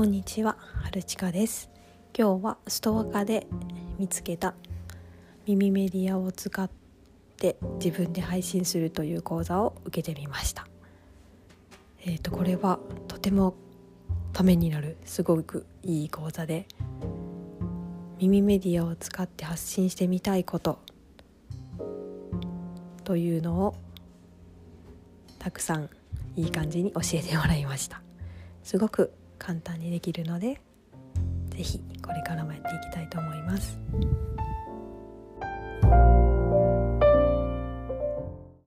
こんにちは、はるちかです。今日はストアカで見つけた耳メディアを使って自分で配信するという講座を受けてみました。えっ、ー、とこれはとてもためになるすごくいい講座で耳メディアを使って発信してみたいことというのをたくさんいい感じに教えてもらいました。すごく簡単にできるので是非これからもやっていきたいと思います。